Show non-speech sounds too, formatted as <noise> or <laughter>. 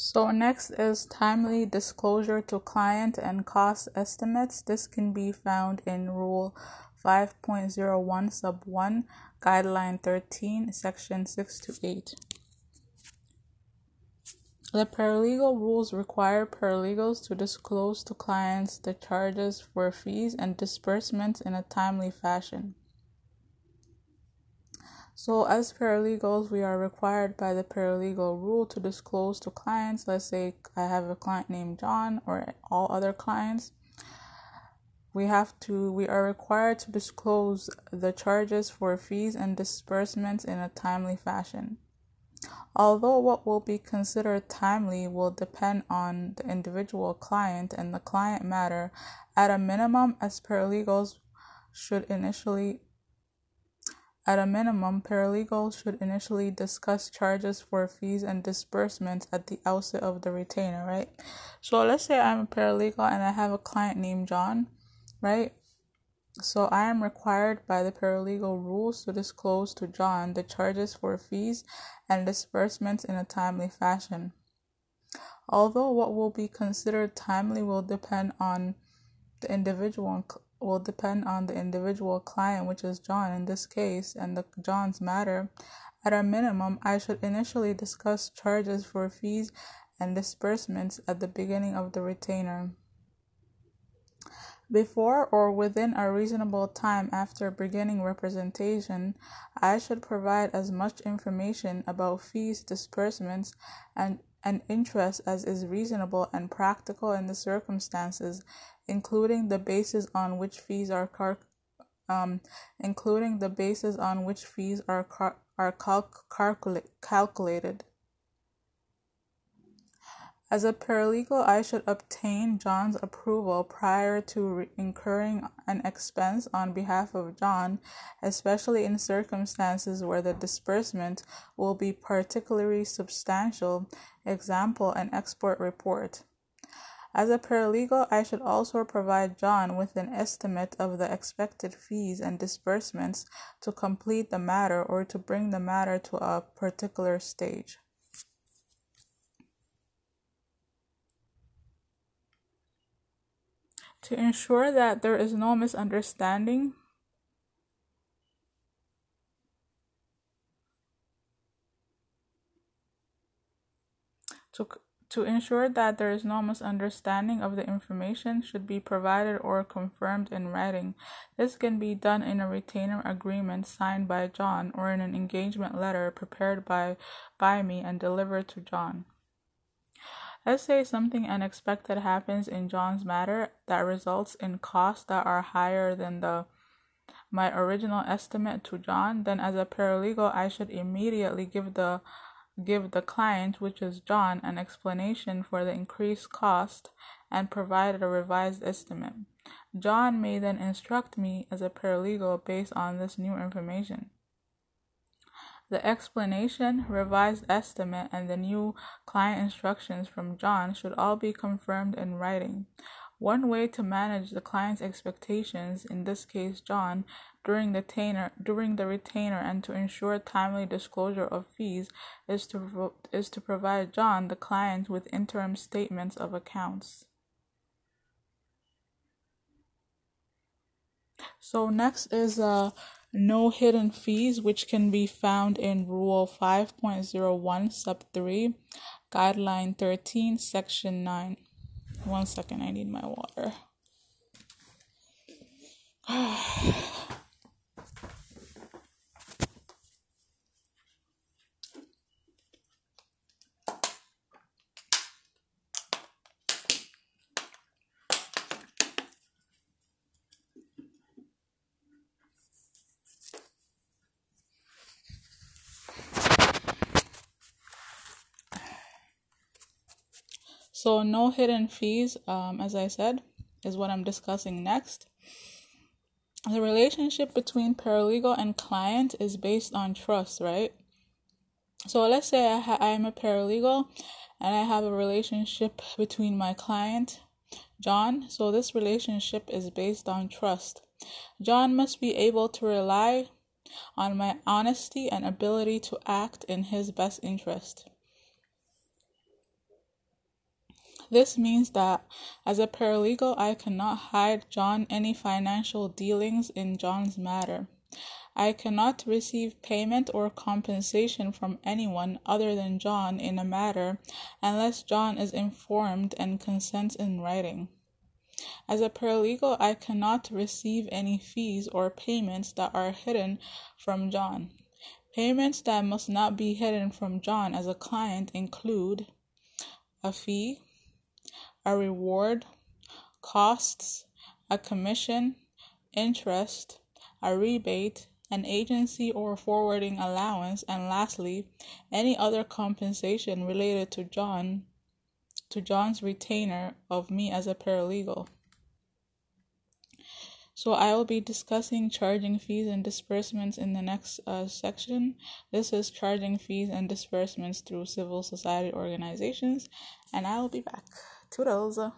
So next is timely disclosure to client and cost estimates. This can be found in Rule 5.01 Sub 1, Guideline 13, Section 6 to 8. The paralegal rules require paralegals to disclose to clients the charges for fees and disbursements in a timely fashion. So, as paralegals, we are required by the paralegal rule to disclose to clients. Let's say I have a client named John or all other clients. We have to, we are required to disclose the charges for fees and disbursements in a timely fashion. Although what will be considered timely will depend on the individual client and the client matter, at a minimum, as paralegals should initially at a minimum, paralegals should initially discuss charges for fees and disbursements at the outset of the retainer, right? So let's say I'm a paralegal and I have a client named John, right? So I am required by the paralegal rules to disclose to John the charges for fees and disbursements in a timely fashion. Although what will be considered timely will depend on the individual will depend on the individual client, which is John in this case, and the John's matter. At a minimum, I should initially discuss charges for fees and disbursements at the beginning of the retainer. Before or within a reasonable time after beginning representation, I should provide as much information about fees, disbursements, and, and interest as is reasonable and practical in the circumstances, including the basis on which fees are car- um, including the basis on which fees are car- are calcula- calculated. As a paralegal, I should obtain John's approval prior to re- incurring an expense on behalf of John, especially in circumstances where the disbursement will be particularly substantial. Example, an export report. As a paralegal, I should also provide John with an estimate of the expected fees and disbursements to complete the matter or to bring the matter to a particular stage. To ensure that there is no misunderstanding, to to ensure that there is no misunderstanding of the information should be provided or confirmed in writing. This can be done in a retainer agreement signed by John or in an engagement letter prepared by, by me and delivered to John. Let's say something unexpected happens in John's matter that results in costs that are higher than the my original estimate to John, then as a paralegal I should immediately give the give the client, which is John, an explanation for the increased cost and provide a revised estimate. John may then instruct me as a paralegal based on this new information. The explanation, revised estimate, and the new client instructions from John should all be confirmed in writing. One way to manage the client's expectations, in this case John, during the retainer, during the retainer and to ensure timely disclosure of fees is to is to provide John the client with interim statements of accounts. So next is uh no hidden fees which can be found in rule 5.01 sub 3 guideline 13 section 9 one second, I need my water. <sighs> Ah. So, no hidden fees, um, as I said, is what I'm discussing next. The relationship between paralegal and client is based on trust, right? So, let's say I ha- I'm a paralegal and I have a relationship between my client, John. So, this relationship is based on trust. John must be able to rely on my honesty and ability to act in his best interest. This means that as a paralegal, I cannot hide John any financial dealings in John's matter. I cannot receive payment or compensation from anyone other than John in a matter unless John is informed and consents in writing. As a paralegal, I cannot receive any fees or payments that are hidden from John. Payments that must not be hidden from John as a client include a fee, a reward, costs, a commission, interest, a rebate, an agency or forwarding allowance, and lastly, any other compensation related to John to John's retainer of me as a paralegal. So I will be discussing charging fees and disbursements in the next uh, section. This is charging fees and disbursements through civil society organizations, and I will be back. Turosa!